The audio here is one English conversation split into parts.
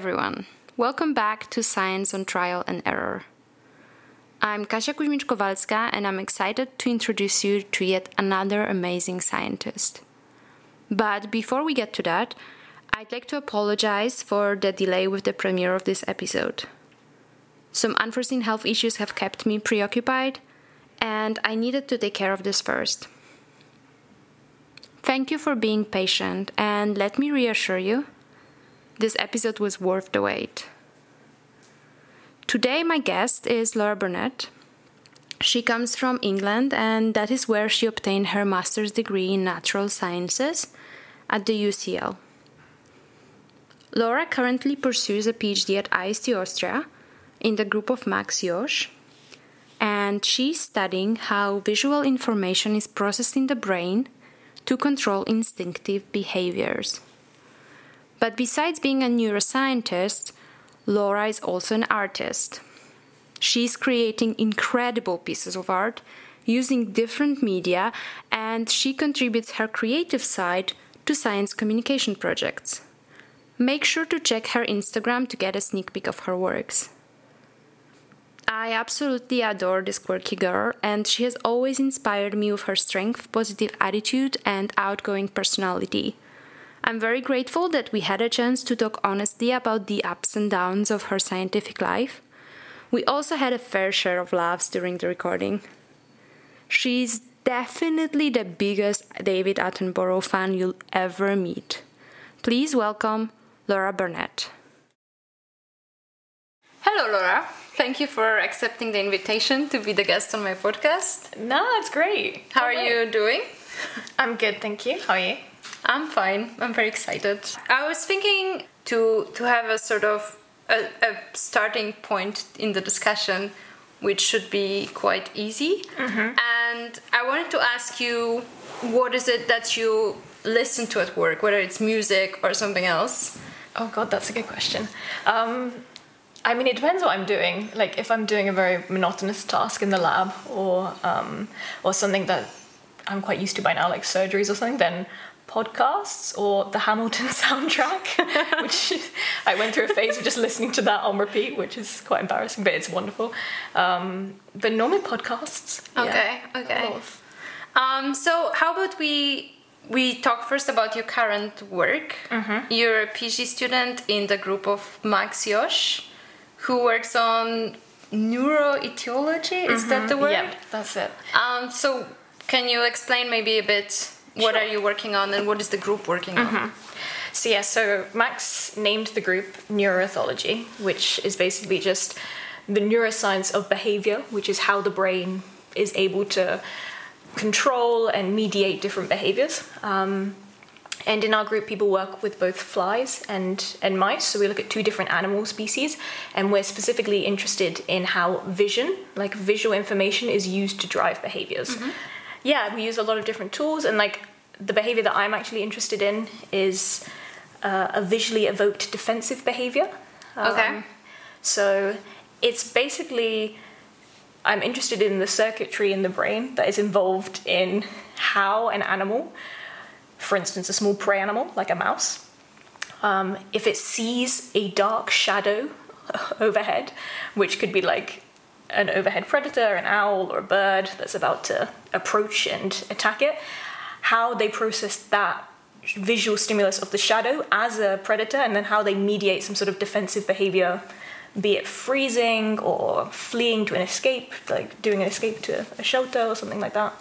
Everyone. Welcome back to Science on Trial and Error. I'm Kasia Kuzmicz-Kowalska, and I'm excited to introduce you to yet another amazing scientist. But before we get to that, I'd like to apologize for the delay with the premiere of this episode. Some unforeseen health issues have kept me preoccupied, and I needed to take care of this first. Thank you for being patient, and let me reassure you this episode was worth the wait. Today, my guest is Laura Burnett. She comes from England, and that is where she obtained her master's degree in natural sciences at the UCL. Laura currently pursues a PhD at IST Austria in the group of Max Jösch, and she's studying how visual information is processed in the brain to control instinctive behaviors. But besides being a neuroscientist, Laura is also an artist. She's creating incredible pieces of art using different media, and she contributes her creative side to science communication projects. Make sure to check her Instagram to get a sneak peek of her works. I absolutely adore this quirky girl, and she has always inspired me with her strength, positive attitude, and outgoing personality. I'm very grateful that we had a chance to talk honestly about the ups and downs of her scientific life. We also had a fair share of laughs during the recording. She's definitely the biggest David Attenborough fan you'll ever meet. Please welcome Laura Burnett. Hello, Laura. Thank you for accepting the invitation to be the guest on my podcast. No, it's great. How are oh, you doing? I'm good, thank you. How are you? I'm fine. I'm very excited. I was thinking to to have a sort of a, a starting point in the discussion, which should be quite easy. Mm-hmm. And I wanted to ask you, what is it that you listen to at work, whether it's music or something else? Oh god, that's a good question. Um, I mean, it depends what I'm doing. Like, if I'm doing a very monotonous task in the lab, or um, or something that I'm quite used to by now, like surgeries or something, then podcasts or the Hamilton soundtrack, which I went through a phase of just listening to that on repeat, which is quite embarrassing, but it's wonderful. Um, but normally podcasts. Okay, yeah, okay. Um, so how about we we talk first about your current work. Mm-hmm. You're a PhD student in the group of Max Jösch, who works on neuroethology. Is that the word? Yeah, that's it. Um, so can you explain maybe a bit what Sure. are you working on and what is the group working on? So yeah, so Max named the group neuroethology, which is basically just the neuroscience of behavior, which is how the brain is able to control and mediate different behaviors. Um, and in our group, people work with both flies and, and mice. So we look at two different animal species, and we're specifically interested in how vision, like visual information, is used to drive behaviors. Yeah, we use a lot of different tools, and like the behavior that I'm actually interested in is uh, a visually evoked defensive behavior. Okay. Um, so it's basically I'm interested in the circuitry in the brain that is involved in how an animal, for instance, a small prey animal like a mouse, um, if it sees a dark shadow overhead, which could be like an overhead predator, an owl, or a bird that's about to approach and attack it, how they process that visual stimulus of the shadow as a predator, and then how they mediate some sort of defensive behavior, be it freezing or fleeing to an escape, like doing an escape to a shelter or something like that.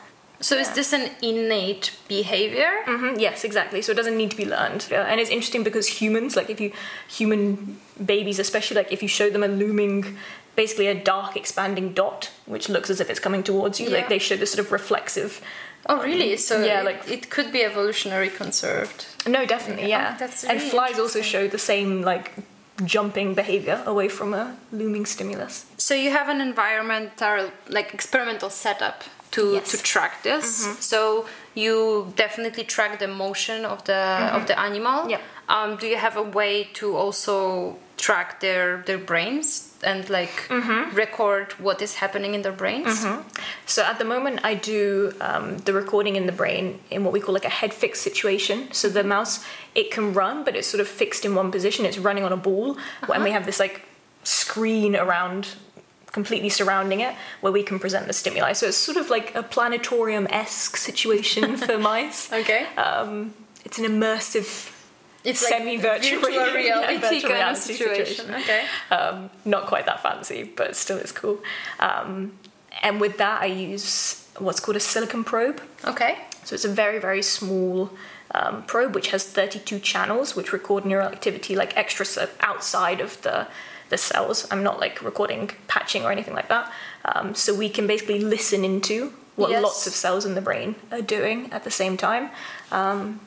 So is this an innate behavior? hmm Yes, exactly. So it doesn't need to be learned. Yeah, And it's interesting because humans, like if you, human babies especially, like if you show them a looming, basically a dark expanding dot, which looks as if it's coming towards you, Yeah. like they show this sort of reflexive. Oh, really? So Yeah, it, like- it could be evolutionary conserved. No, definitely, Yeah. yeah. Oh, that's and flies also show the same like jumping behavior away from a looming stimulus. So you have an environmental, like experimental setup to Yes. to track this. So you definitely track the motion of the of the animal. Yep. um, do you have a way to also track their their brains and like Mm-hmm. record what is happening in their brains? So at the moment, I do um, the recording in the brain in what we call like a head fixed situation. So the mouse it can run, but it's sort of fixed in one position. It's running on a ball, and we have this like screen around, completely surrounding it, where we can present the stimuli. So it's sort of like a planetarium esque situation for mice. Okay. Um, it's an immersive. It's semi-virtual virtual reality- yeah, virtual kind of reality situation. situation. Okay. Um, not quite that fancy, but still it's cool. Um, and with that, I use what's called a silicon probe. Okay. So it's a very, very small um, probe which has 32 channels which record neural activity like extra outside of the, the cells. I'm not like recording patching or anything like that. Um, so we can basically listen into what Yes. lots of cells in the brain are doing at the same time. Um,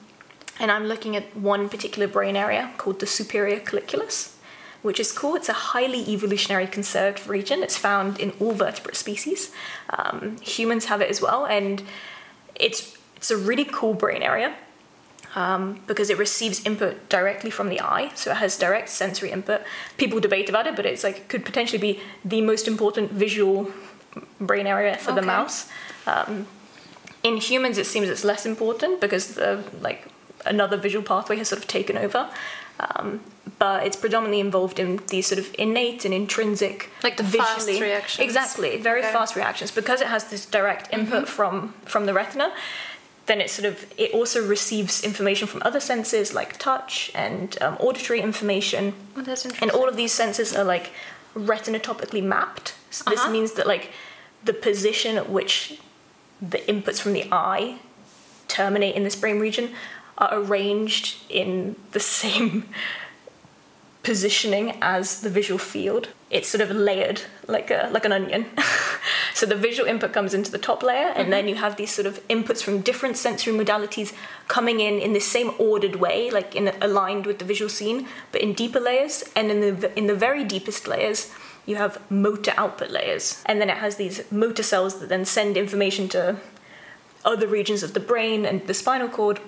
and I'm looking at one particular brain area called the superior colliculus, which is cool. It's a highly evolutionary conserved region. It's found in all vertebrate species. Um, humans have it as well, and it's it's a really cool brain area um, because it receives input directly from the eye, so it has direct sensory input. People debate about it, but it's like could potentially be the most important visual brain area for the mouse. Um, in humans, it seems it's less important because the like another visual pathway has sort of taken over. Um, but it's predominantly involved in these sort of innate and intrinsic, Like the fast visually- reactions. Exactly, very Okay. Mm-hmm. fast reactions because it has this direct input from from the retina. Then it sort of it also receives information from other senses like touch and um, auditory information, Oh, that's and all of these senses are like retinotopically mapped. So this Uh-huh. means that like the position at which the inputs from the eye terminate in this brain region are arranged in the same positioning as the visual field. It's sort of layered like a like an onion. so the visual input comes into the top layer, and then mm-hmm. you have these sort of inputs from different sensory modalities coming in in the same ordered way, like in aligned with the visual scene, but in deeper layers. And in the in the very deepest layers, you have motor output layers, and then it has these motor cells that then send information to other regions of the brain and the spinal cord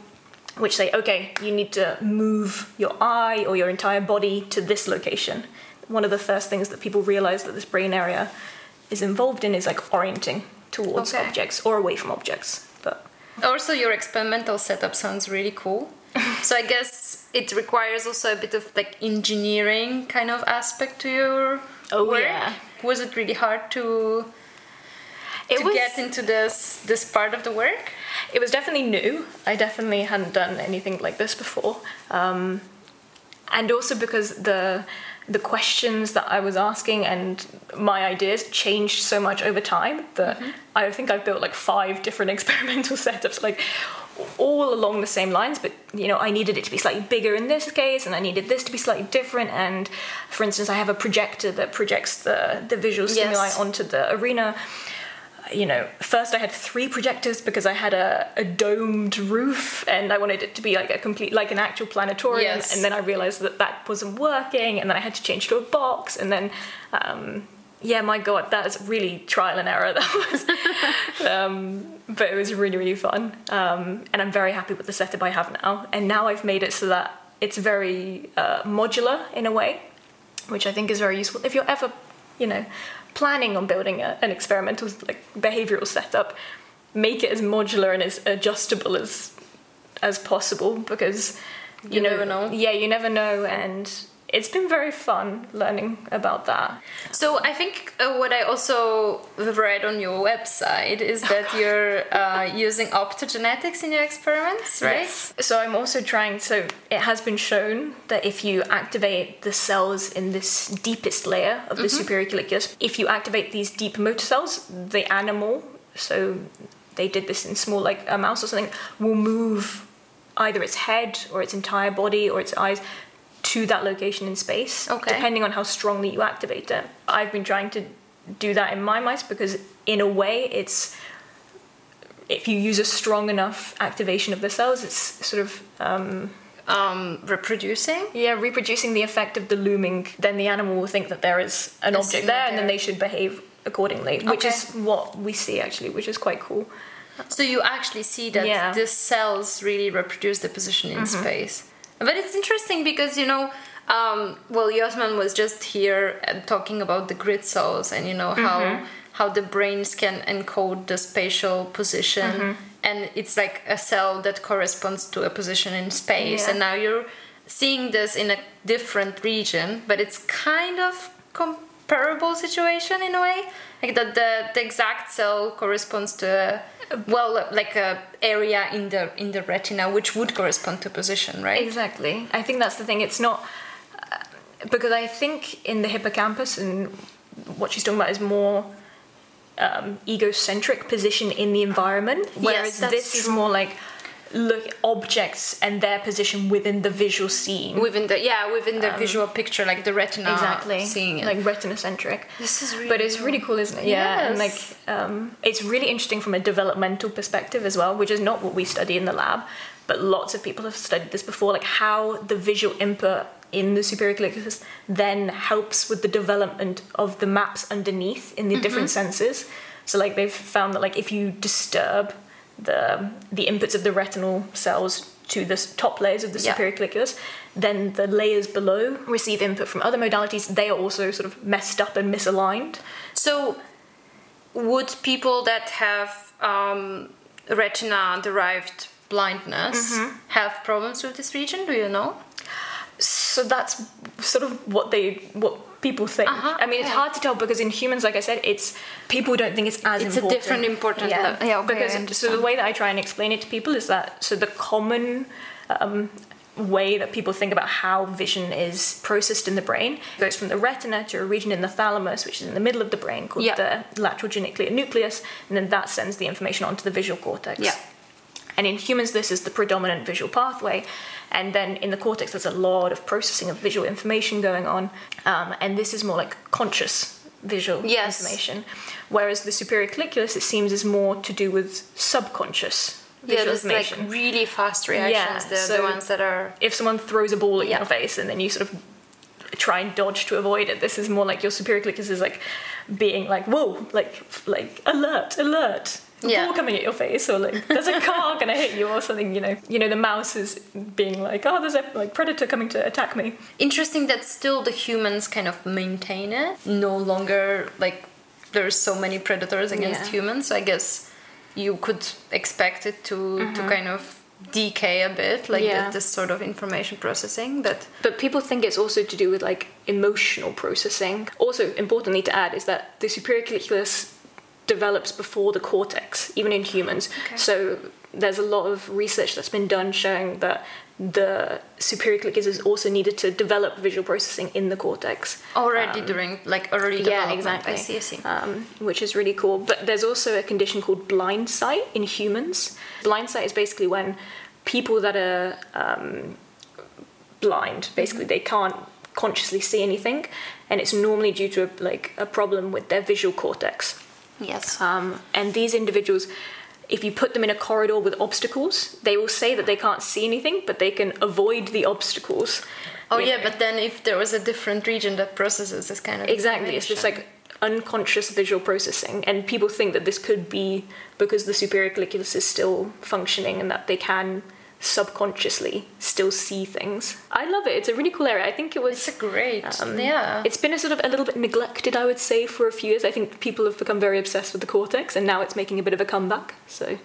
which say, okay, you need to move your eye or your entire body to this location. One of the first things that people realize that this brain area is involved in is like orienting towards Okay. objects or away from objects. But Also, your experimental setup sounds really cool. so I guess it requires also a bit of like engineering kind of aspect to your Oh, work. yeah. Was it really hard to it to was get into this this part of the work? it was definitely new. I definitely hadn't done anything like this before, um, and also because the the questions that I was asking and my ideas changed so much over time that I think I've built like five different experimental setups, like all along the same lines. But you know, I needed it to be slightly bigger in this case, and I needed this to be slightly different. And for instance, I have a projector that projects the the visual stimuli Yes. onto the arena you know, first I had three projectors because I had a, a domed roof and I wanted it to be like a complete, like an actual planetarium. Yes. And then I realized that that wasn't working and then I had to change to a box. And then, um, yeah, my God, that is really trial and error. That was, um, but it was really, really fun. Um, and I'm very happy with the setup I have now. And now I've made it so that it's very uh, modular in a way, which I think is very useful. If you're ever, you know, planning on building a, an experimental like behavioral setup, make it as modular and as adjustable as as possible because You never know. Yeah, you never know, and it's been very fun learning about that. So I think uh, what I also read on your website is that you're uh, using optogenetics in your experiments, right? Yes. So I'm also trying. So it has been shown that if you activate the cells in this deepest layer of the superior colliculus, if you activate these deep motor cells, the animal, so they did this in small, like a mouse or something, will move either its head or its entire body or its eyes to that location in space, Okay. depending on how strongly you activate it. I've been trying to do that in my mice because, in a way, it's if you use a strong enough activation of the cells, it's sort of um, Um, reproducing. yeah reproducing the effect of the looming. Then the animal will think that there is an object see there, and then they're- should behave accordingly, which Okay. is what we see actually, which is quite cool. So you actually see that Yeah. the cells really reproduce the position in space. But it's interesting because you know, um, well, Yosman was just here uh, talking about the grid cells and you know how Mm-hmm. how the brains can encode the spatial position, Mm-hmm. and it's like a cell that corresponds to a position in space. Yeah. And now you're seeing this in a different region, but it's kind of comparable situation in a way, like that the the exact cell corresponds to a well like a area in the in the retina which would correspond to position right Exactly. I think that's the thing. It's not uh, because I think in the hippocampus and what she's talking about is more um, egocentric position in the environment, whereas that's this is more like look objects and their position within the visual scene. within the yeah within the visual picture like the retina exactly, seeing it like retinocentric. this is really but it's really cool, isn't it? Yeah, and like um, it's really interesting from a developmental perspective as well, which is not what we study in the lab, but lots of people have studied this before, like how the visual input in the superior colliculus then helps with the development of the maps underneath in the different senses. So like they've found that like if you disturb the the inputs of the retinal cells to the top layers of the Yeah. superior colliculus, then the layers below receive input from other modalities. They are also sort of messed up and misaligned. so would people that have um, retina derived blindness Mm-hmm. have problems with this region do you know So that's sort of what they what people think. Uh-huh, I mean, it's okay. hard to tell because in humans, like I said, it's people don't think it's as It's a different important Yeah, level. Yeah, okay, because so the way that I try and explain it to people is that so the common. Um, way that people think about how vision is processed in the brain goes from the retina to a region in the thalamus which is in the middle of the brain called Yeah. the lateral geniculate nucleus and then that sends the information onto the visual cortex Yeah. and in humans, this is the predominant visual pathway. And then in the cortex, there's a lot of processing of visual information going on. Um, and this is more like conscious visual Yes. information. Whereas the superior colliculus, it seems, is more to do with subconscious yeah there's like really fast reactions Yeah, the, so- the ones that are if someone throws a ball at Yeah. your face and then you sort of try and dodge to avoid it, this is more like your superior colliculus is like being like, whoa, like, like alert, alert. A Yeah. ball coming at your face, or like there's a car gonna hit you, or something. You know, you know the mouse is being like, oh, there's a like predator coming to attack me. interesting that still the humans kind of maintain it no longer like there's so many predators against Yeah. humans so i guess you could expect it to to mm-hmm. kind of decay a bit like Yeah. the, this sort of information processing but But people think it's also to do with like emotional processing. Also, importantly to add is that the superior colliculus develops before the cortex, even in humans. Okay. So there's a lot of research that's been done showing that the superior colliculus is also needed to develop visual processing in the cortex. already during like early Yeah, exactly. i see i see Um, which is really cool. But there's also a condition called blind sight in humans. Blind sight is basically when people that are um, blind, basically, they can't consciously see anything, and it's normally due to a, like a problem with their visual cortex. Yes Um, and these individuals, if you put them in a corridor with obstacles, they will say that they can't see anything, but they can avoid the obstacles. oh yeah know. but then if there was a different region that processes this kind of Exactly. It's just like unconscious visual processing, and people think that this could be because the superior colliculus is still functioning and that they can subconsciously still see things. I love it. It's a really cool area. I think it was. it's a great um, yeah It's been a sort of a little bit neglected, I would say, for a few years. I think people have become very obsessed with the cortex, and now it's making a bit of a comeback. So,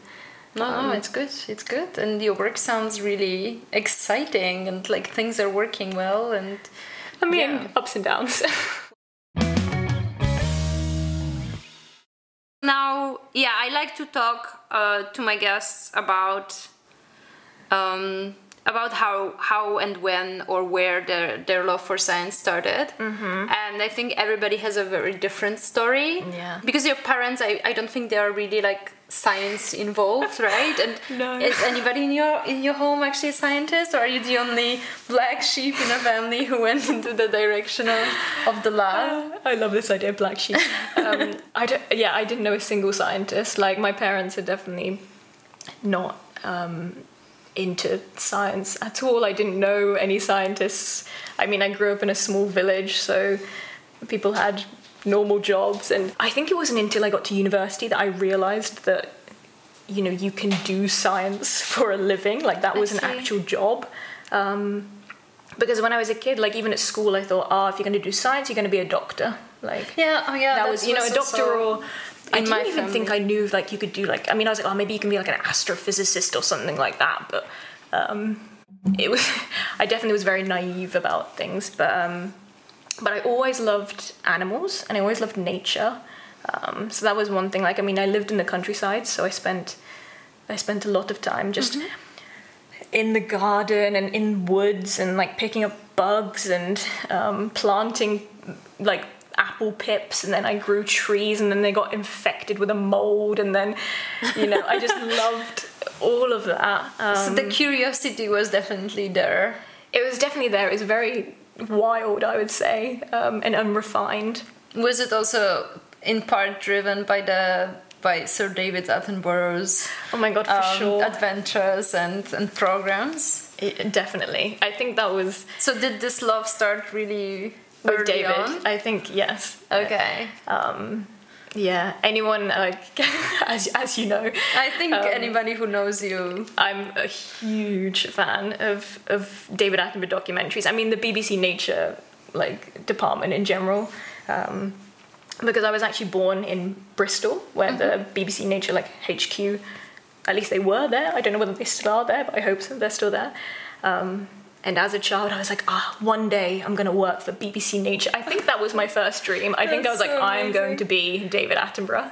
No, Um, no, it's good. It's good, and your work sounds really exciting, and like things are working well. And I mean, Yeah. ups and downs. now, yeah, I like to talk uh, to my guests about um, about how how and when or where their their love for science started. Mm-hmm. And I think everybody has a very different story. Yeah. Because your parents, I, I don't think they are really like science involved, right? And No. is anybody in your in your home actually a scientist, or are you the only black sheep in a family who went into the direction of, of the lab? I love this idea of black sheep. Um, I don't, yeah, I didn't know a single scientist. Like my parents are definitely not um, into science at all. I didn't know any scientists. I mean, I grew up in a small village, so people had normal jobs, and I think it wasn't until I got to university that I realized that you know you can do science for a living. Like that was an actual job. Um, because when I was a kid, like even at school, I thought, oh, if you're going to do science, you're going to be a doctor. Like Yeah, oh yeah. that was you know a doctor also or. I didn't even think I knew like you could do like I mean I was like oh maybe you can be like an astrophysicist or something like that but um, it was I definitely was very naive about things but um, but I always loved animals and I always loved nature um, so that was one thing like I mean I lived in the countryside so I spent I spent a lot of time just in the garden and in woods and like picking up bugs and um, planting like apple pips and then I grew trees and then they got infected with a mold and then you know I just loved all of that um, So the curiosity was definitely there. it was definitely there it was very wild I would say um, and unrefined Was it also in part driven by the by Sir David Attenborough's oh my god for um, sure adventures and and programs? It- definitely I think that was So did this love start really with David on? I think yes Okay. um, yeah anyone like as, as you know I think Um, anybody who knows you I'm a huge fan of of David Attenborough documentaries. I mean, the BBC Nature like department in general, um, because I was actually born in Bristol, where the BBC Nature like HQ, at least they were there. I don't know whether they still are there, but I hope so. They're still there. Um, and as a child, I was like, ah, one day I'm going to work for BBC Nature. I think that was my first dream. I think I was like, I'm going to be David Attenborough.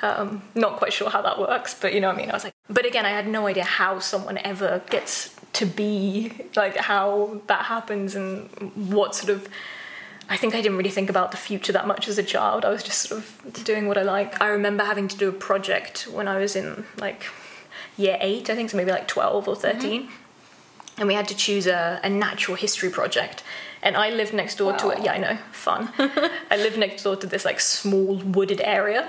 Um, not quite sure how that works, but you know what I mean. I was like, but again, I had no idea how someone ever gets to be like how that happens and what sort of. I think I didn't really think about the future that much as a child. I was just sort of doing what I like. I remember having to do a project when I was in like year eight, I think, so maybe like twelve or 13 and we had to choose a, a natural history project. And I lived next door to Wow. it. Yeah, I know, fun. I lived next door to this like small wooded area.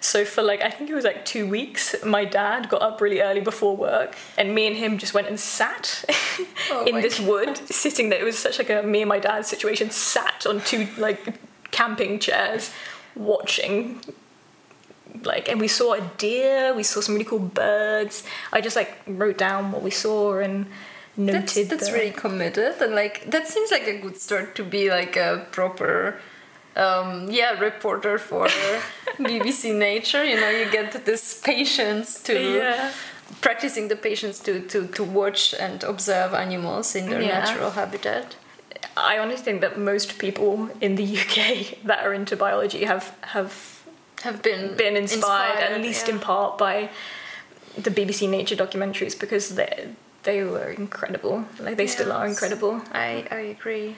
So for like I think it was like two weeks, my dad got up really early before work, and me and him just went and sat Oh in this wood, sitting there. It was such like a me and my dad situation. Sat on two like camping chairs, watching like and we saw a deer we saw some really cool birds i just like wrote down what we saw and noted that's the- really committed and like that seems like a good start to be like a proper um yeah reporter for bbc nature you know you get this patience to yeah practicing the patience to, to to watch and observe animals in their Yeah. natural habitat i honestly think that most people in the uk that are into biology have have have been been inspired, at least yeah. in part by the bbc nature documentaries because they they were incredible like they still are incredible I, I agree.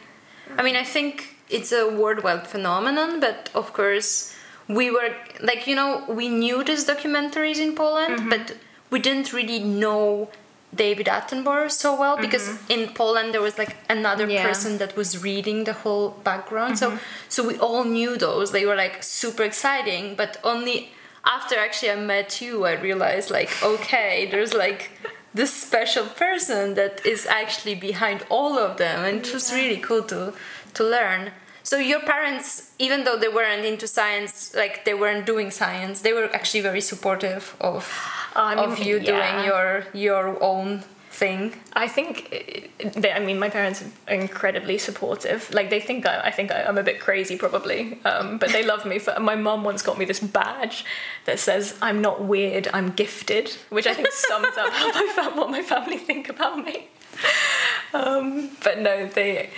I mean, I think it's a worldwide phenomenon, but of course, we were like, you know, we knew these documentaries in Poland, Mm-hmm. but we didn't really know David Attenborough so well because in Poland there was like another Mm-hmm. Yeah. person that was reading the whole background. Mm-hmm. So, so we all knew those. They were like super exciting, but only after actually I met you, I realized like, okay, there's like this special person that is actually behind all of them, and it was really cool to to learn. So your parents, even though they weren't into science, like they weren't doing science, they were actually very supportive of mean, of you yeah. doing your your own thing. I think they, I mean my parents are incredibly supportive. Like they think I, I think I, I'm a bit crazy probably, um, but they love me. For my mum once got me this badge that says I'm not weird, I'm gifted, which I think sums up how my fam- what my family think about me. Um, but no, they.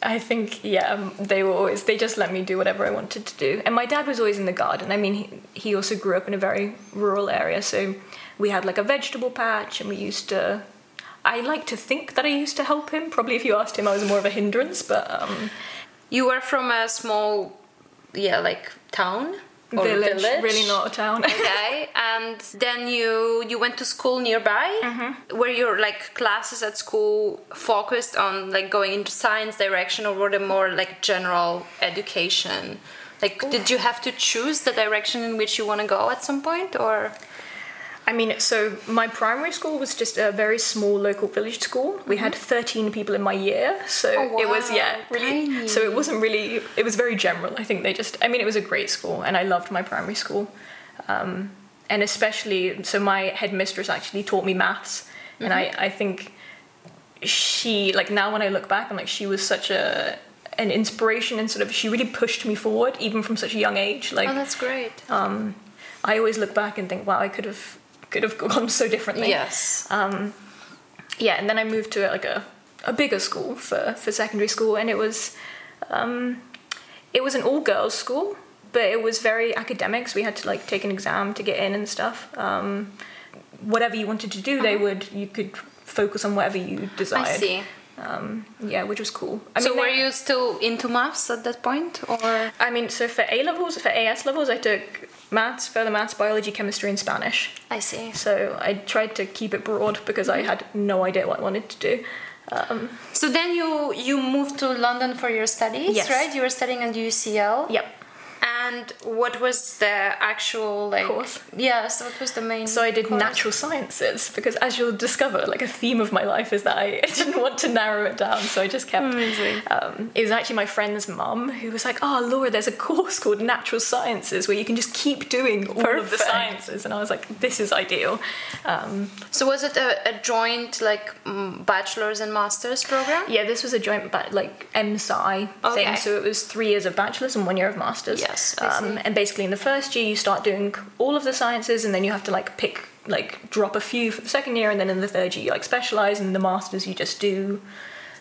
I think yeah, um, they were always they just let me do whatever I wanted to do. And my dad was always in the garden. I mean, he, he also grew up in a very rural area, so we had like a vegetable patch, and we used to. I like to think that I used to help him. Probably, if you asked him, I was more of a hindrance. But um, You were from a small, yeah, like town or village, really not a town. okay, and then you you went to school nearby. Were your like classes at school focused on like going into science direction, or were they more like general education? Like, did you have to choose the direction in which you want to go at some point, or? I mean, so my primary school was just a very small local village school. We had 13 people in my year, so Mm-hmm. Oh, it was yeah, really. Tiny. So it wasn't really. It was very general. I think they just. I mean, it was a great school, and I loved my primary school, um, and especially so my headmistress actually taught me maths, and Mm-hmm. I I think she like now when I look back, I'm like she was such a an inspiration and sort of she really pushed me forward even from such a young age. Like oh, that's great. um, I always look back and think, wow, I could have could have gone so differently. yes. Um, yeah, and then I moved to like a, a bigger school for, for secondary school, and it was um, it was an all girls school, but it was very academic. So we had to like take an exam to get in and stuff. Um, whatever you wanted to do, they would you could focus on whatever you desired. I see. Um, yeah, which was cool. I so mean, were they- you still into maths at that point, or I mean, so for A levels, for AS levels, I took maths, further maths, biology, chemistry, and Spanish. I see. So I tried to keep it broad because I had no idea what I wanted to do. Um, So then you you moved to London for your studies, Yes. right? You were studying at UCL. yep. And what was the actual like Course. Yes, what was the main So I did course? natural sciences because, as you'll discover, like a theme of my life is that I didn't want to narrow it down, so I just kept. Amazing. Um, it was actually my friend's mum who was like, "Oh, Laura, there's a course called Natural Sciences where you can just keep doing all of the sciences," and I was like, "This is ideal." Um, So was it a, a joint like bachelor's and master's program? yeah, this was a joint ba- like MSci Okay. thing, so it was three years of bachelor's and one year of masters. Yes, I um, and basically in the first year you start doing all of the sciences, and then you have to like pick like drop a few for the second year, and then in the third year you like specialize. In the masters you just do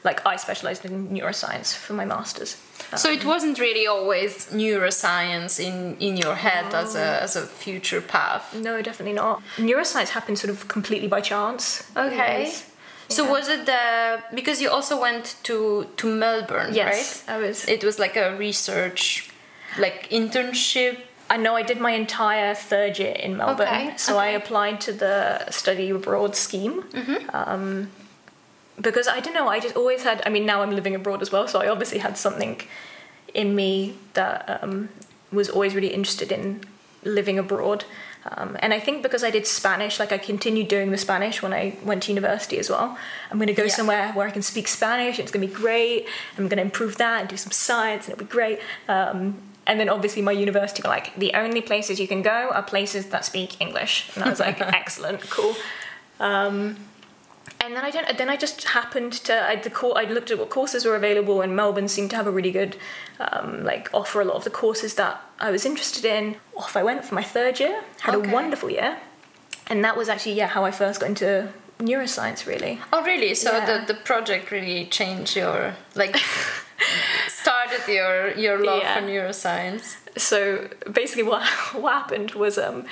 like I specialized in neuroscience for my masters. So it wasn't really always neuroscience in, in your head as a as a future path. No, definitely not. Neuroscience happened sort of completely by chance. Okay. Yes. So was it the because you also went to to Melbourne, Yes, right? I was. It was like a research like internship. I know I did my entire third year in Melbourne, Okay, so I applied to the study abroad scheme. Um, because I don't know, I just always had. I mean, now I'm living abroad as well, so I obviously had something in me that um, was always really interested in living abroad. Um, and I think because I did Spanish, like I continued doing the Spanish when I went to university as well. I'm going to go Yeah. somewhere where I can speak Spanish. It's going to be great. I'm going to improve that and do some science, and it'll be great. Um, and then obviously my university were like, the only places you can go are places that speak English. And I was like, excellent, cool. Um, and then I don't. Then I just happened to. I the I looked at what courses were available, and Melbourne seemed to have a really good, um, like, offer a lot of the courses that I was interested in. Off I went for my third year. Had Okay. a wonderful year, and that was actually yeah how I first got into neuroscience. Really, Oh really? So Yeah. the, the project really changed your like started your your love Yeah. for neuroscience. so basically what what happened was um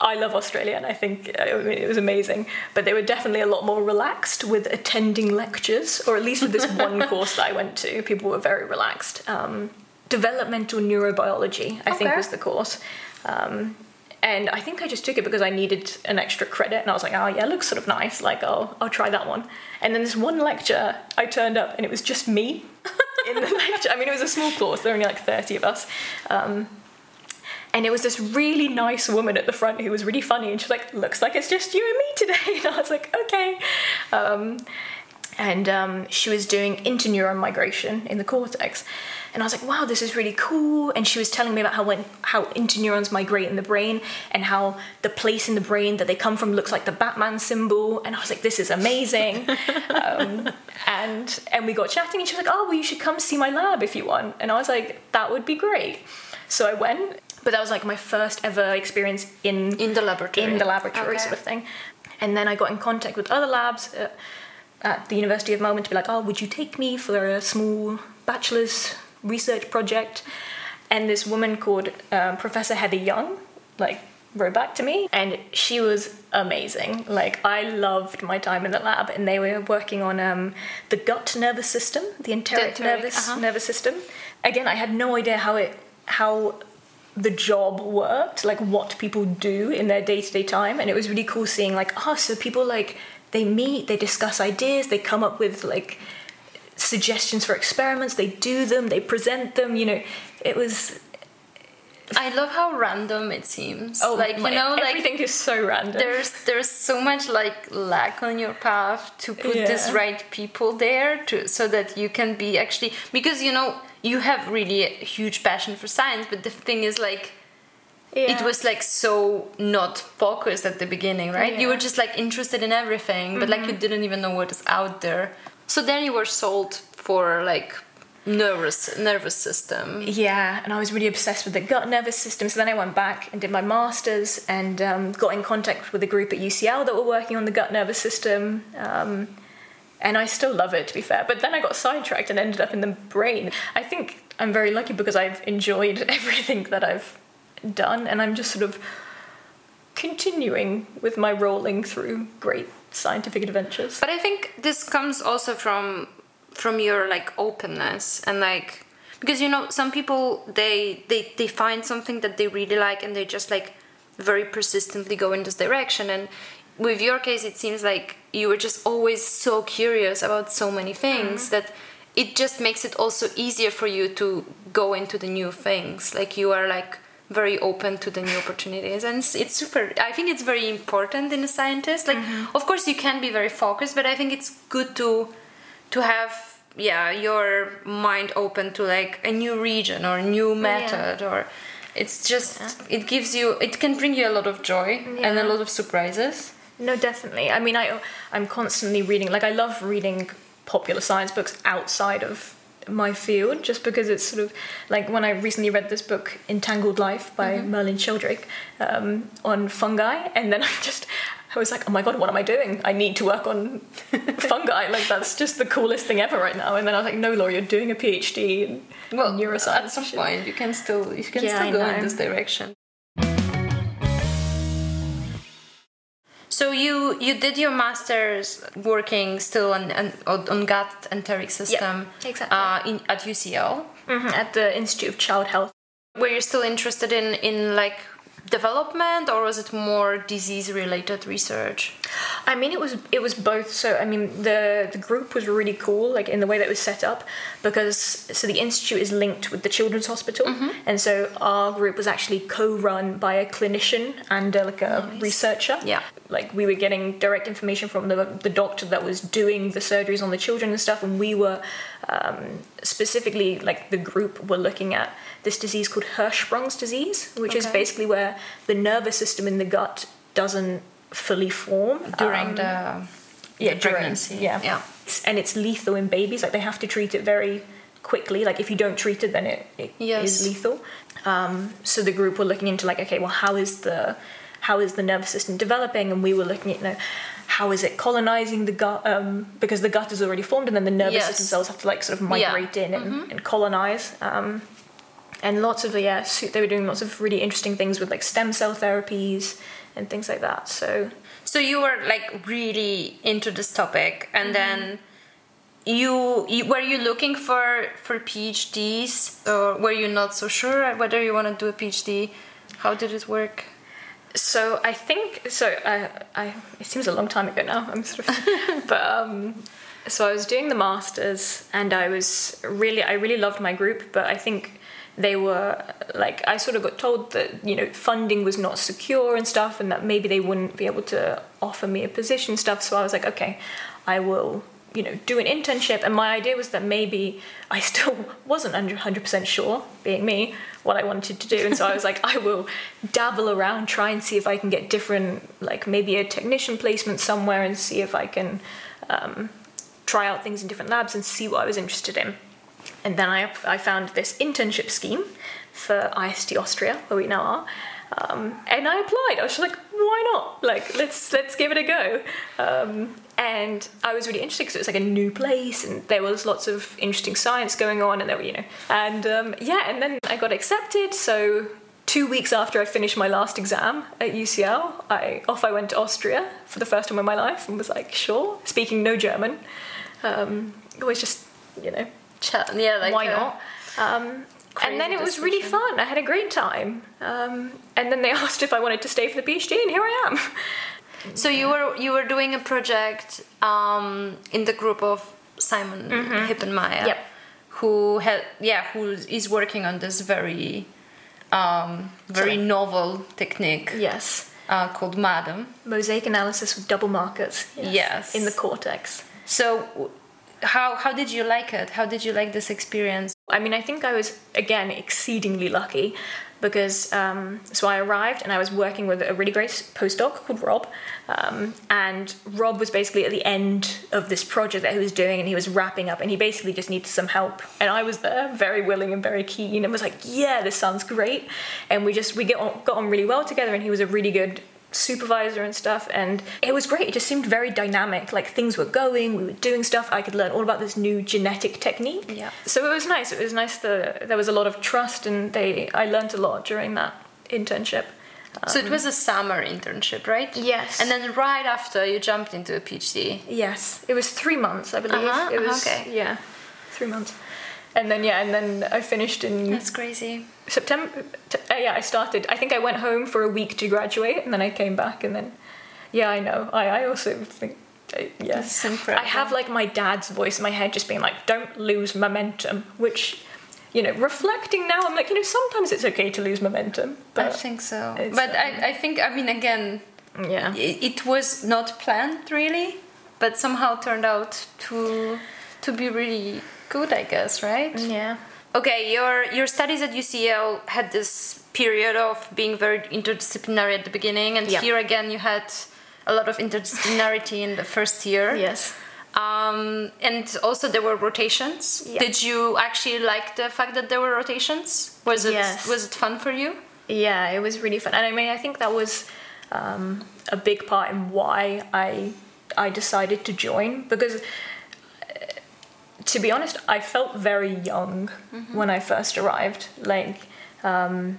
I love Australia and I think I mean, it was amazing, but they were definitely a lot more relaxed with attending lectures, or at least with this one course that I went to, people were very relaxed. Um, developmental neurobiology, I think, was the course. Um, and I think I just took it because I needed an extra credit, and I was like, "Oh yeah, it looks sort of nice. Like, I'll I'll try that one." And then this one lecture, I turned up, and it was just me in the lecture. I mean, it was a small course; there were only like thirty of us. Um, and it was this really nice woman at the front who was really funny, and she was like, "Looks like it's just you and me today." And I was like, "Okay." Um, and um, she was doing interneuron migration in the cortex, and I was like, "Wow, this is really cool." And she was telling me about how when how interneurons migrate in the brain, and how the place in the brain that they come from looks like the Batman symbol. And I was like, "This is amazing." um, and and we got chatting, and she was like, "Oh, well, you should come see my lab if you want." And I was like, "That would be great." So I went, but that was like my first ever experience in In the laboratory. in the laboratory Okay. sort of thing. And then I got in contact with other labs uh, at the University of Melbourne to be like, oh, would you take me for a small bachelor's research project? And this woman called um, Professor Heather Young, like, wrote back to me, and she was amazing. Like, I loved my time in the lab, and they were working on um, the gut nervous system, the enteric, enteric, nervous uh-huh. nervous system. Again, I had no idea how it how the job worked, like what people do in their day to day time, and it was really cool seeing like, oh, so people like they meet, they discuss ideas, they come up with like suggestions for experiments, they do them, they present them. You know, it was I love how random it seems. oh, like you my- know, like everything is so random. there's there's so much like lack on your path to put these right people there to so that you can be actually because you know you have really a huge passion for science but the thing is like it was like so not focused at the beginning, right? You were just like interested in everything, but like you mm-hmm. didn't even know what is out there. So then you were sold for like nervous nervous system. Yeah, and I was really obsessed with the gut nervous system. So then I went back and did my masters and um, got in contact with a group at UCL that were working on the gut nervous system. Um, and I still love it, to be fair. But then I got sidetracked and ended up in the brain. I think I'm very lucky because I've enjoyed everything that I've done, and I'm just sort of continuing with my rolling through great scientific adventures. But I think this comes also from from your like openness and like because you know some people they they they find something that they really like and they just like very persistently go in this direction. And with your case it seems like you were just always so curious about so many things mm-hmm. that it just makes it also easier for you to go into the new things. Like you are like very open to the new opportunities. And it's, it's super i think it's very important in a scientist. Like mm-hmm. of course you can be very focused but i think it's good to to have yeah your mind open to like a new region or a new oh, method or it's just it gives you it can bring you a lot of joy and a lot of surprises. No, definitely. I mean, I I'm constantly reading. Like, I love reading popular science books outside of my field, just because it's sort of like when I recently read this book, Entangled Life by Merlin Sheldrake, um, on fungi, and then I just. I was like, oh my god, what am I doing? I need to work on fungi. Like, that's just the coolest thing ever right now. And then I was like, no, Laura, you're doing a PhD in well neuroscience. at some point you can still you can Yeah, still go in this direction so you you did your masters working still on on, on gut enteric system exactly. uh, in, at UCL Mhm, At the Institute of Child Health. were you still interested in in like development or was it more disease related research I mean, it was it was both. So I mean, the the group was really cool, like in the way that it was set up, because so the institute is linked with the children's hospital, and so our group was actually co-run by a clinician and uh, like a researcher. Yeah. Like we were getting direct information from the the doctor that was doing the surgeries on the children and stuff, and we were um, specifically like the group were looking at this disease called Hirschsprung's disease, which is basically where the nervous system in the gut doesn't fully form during Um, the yeah the during- pregnancy. yeah. Yeah. It's- and it's lethal in babies like they have to treat it very quickly like if you don't treat it then it, it is Yes. lethal. Um, so the group were looking into like okay well how is the how is the nervous system developing and we were looking at you know how is it colonizing the gut um, because the gut is already formed and then the nervous Yes. system cells have to like sort of Yeah. migrate in and, and colonize um, and lots of yeah so they were doing lots of really interesting things with like stem cell therapies and things like that so So you were like really into this topic, and then you, you were you looking for for PhDs, or were you not so sure whether you want to do a PhD? How did it work? So I think so. I, I it seems a long time ago now. I'm sort of, but um, so I was doing the masters, and I was really, I really loved my group, but I think they were like I sort of got told that you know funding was not secure and stuff, and that maybe they wouldn't be able to offer me a position stuff. So I was like, okay, I will. You know, do an internship, and my idea was that maybe I still wasn't hundred percent sure, being me, what I wanted to do, and so I was like, I will dabble around, try and see if I can get different, like maybe a technician placement somewhere, and see if I can um, try out things in different labs and see what I was interested in. And then I, I found this internship scheme for IST Austria, where we now are. Um, and I applied. I was like, why not? Like, let's let's give it a go. Um, and I was really interested because it was like a new place, and there was lots of interesting science going on, and there were you know, and um, yeah, and then I got accepted. So two weeks after I finished my last exam at UCL, I off I went to Austria for the first time in my life, and was like, sure, speaking no German. Um, it was just you know Ch- yeah, like why uh, not? Um, and then it was really fun. I had a great time. Um, and then they asked if I wanted to stay for the PhD, and here I am. So you were you were doing a project um, in the group of Simon Hippenmeyer, Yep. who had yeah who is working on this very um, very Sorry. novel technique yes. uh, called MADM. Mosaic analysis with double markers. Yes. In the cortex. So how how did you like it? How did you like this experience? I mean, I think I was, again, exceedingly lucky because um, so I arrived and I was working with a really great postdoc called Rob, um, and Rob was basically at the end of this project that he was doing and he was wrapping up and he basically just needed some help and I was there very willing and very keen and was like yeah this sounds great and we just we get on, got on really well together and he was a really good supervisor and stuff and it was great it just seemed very dynamic like things were going we were doing stuff i could learn all about this new genetic technique Yeah. so it was nice it was nice that there was a lot of trust and they i learned a lot during that internship so it was a summer internship, right? Yes. And then right after you jumped into a PhD. yes it was three months i believe Uh-huh, it was okay. yeah three months and then yeah and then i finished in That's crazy. September. T- uh, yeah, I started. I think I went home for a week to graduate, and then I came back, and then, yeah, I know. I, I also think, uh, yeah, I have like my dad's voice in my head, just being like, "Don't lose momentum," which, you know, reflecting now, I'm like, you know, sometimes it's okay to lose momentum, but I think so. But um, I, I think, I mean, again, yeah, it, it was not planned really, but somehow turned out to to be really good, I guess, right? yeah, Okay, your your studies at UCL had this period of being very interdisciplinary at the beginning, and Yeah. here again you had a lot of interdisciplinarity in the first year. yes. Um, and also there were rotations. Yeah. Did you actually like the fact that there were rotations? Was it Yes. was it fun for you? Yeah, it was really fun, and I mean, I think that was um, a big part in why I I decided to join because, to be honest, I felt very young when I first arrived. Like, um,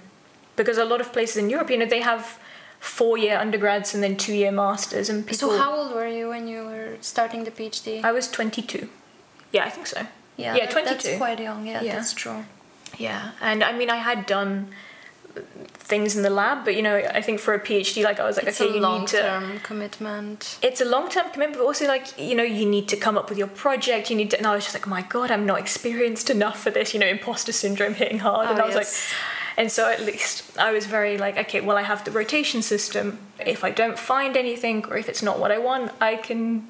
because a lot of places in Europe, you know, they have four-year undergrads and then two-year masters, and people. So how old were you when you were starting the PhD? I was twenty-two. Yeah, I think so. yeah, yeah, twenty-two. That's quite young. Yeah, Yeah. that's true. Yeah, and I mean, I had done things in the lab, but you know, I think for a PhD, like I was like, It's okay, a you long need to. term commitment. It's a long term commitment, but also like you know, you need to come up with your project. You need to. And I was just like, my god, I'm not experienced enough for this. You know, imposter syndrome hitting hard, and Oh, I was yes. like. And so at least I was very like, okay, well, I have the rotation system. If I don't find anything, or if it's not what I want, I can,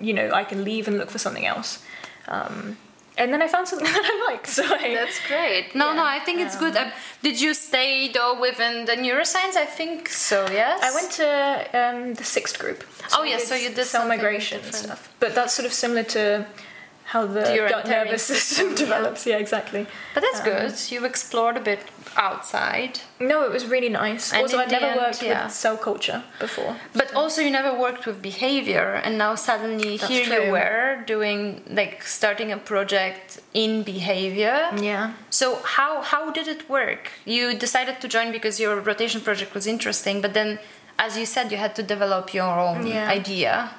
you know, I can leave and look for something else. Um, and then I found something that I like. So I, That's great. No, Yeah. no, I think it's good. Um, did you stay though within the neuroscience? I think so. Yes. I went to um, the Sixt group. Oh, I yes, so you did cell migration and different. stuff. But that's sort of similar to how the, gut nervous system, yeah. develops. Yeah, exactly. But that's Um, good. You've explored a bit outside. No, it was really nice. And also, I'd never end, worked yeah. with cell culture before. But also, you never worked with behavior, and now suddenly That's here true. you were doing like starting a project in behavior. Yeah. So how how did it work? You decided to join because your rotation project was interesting, but then, as you said, you had to develop your own Yeah. idea.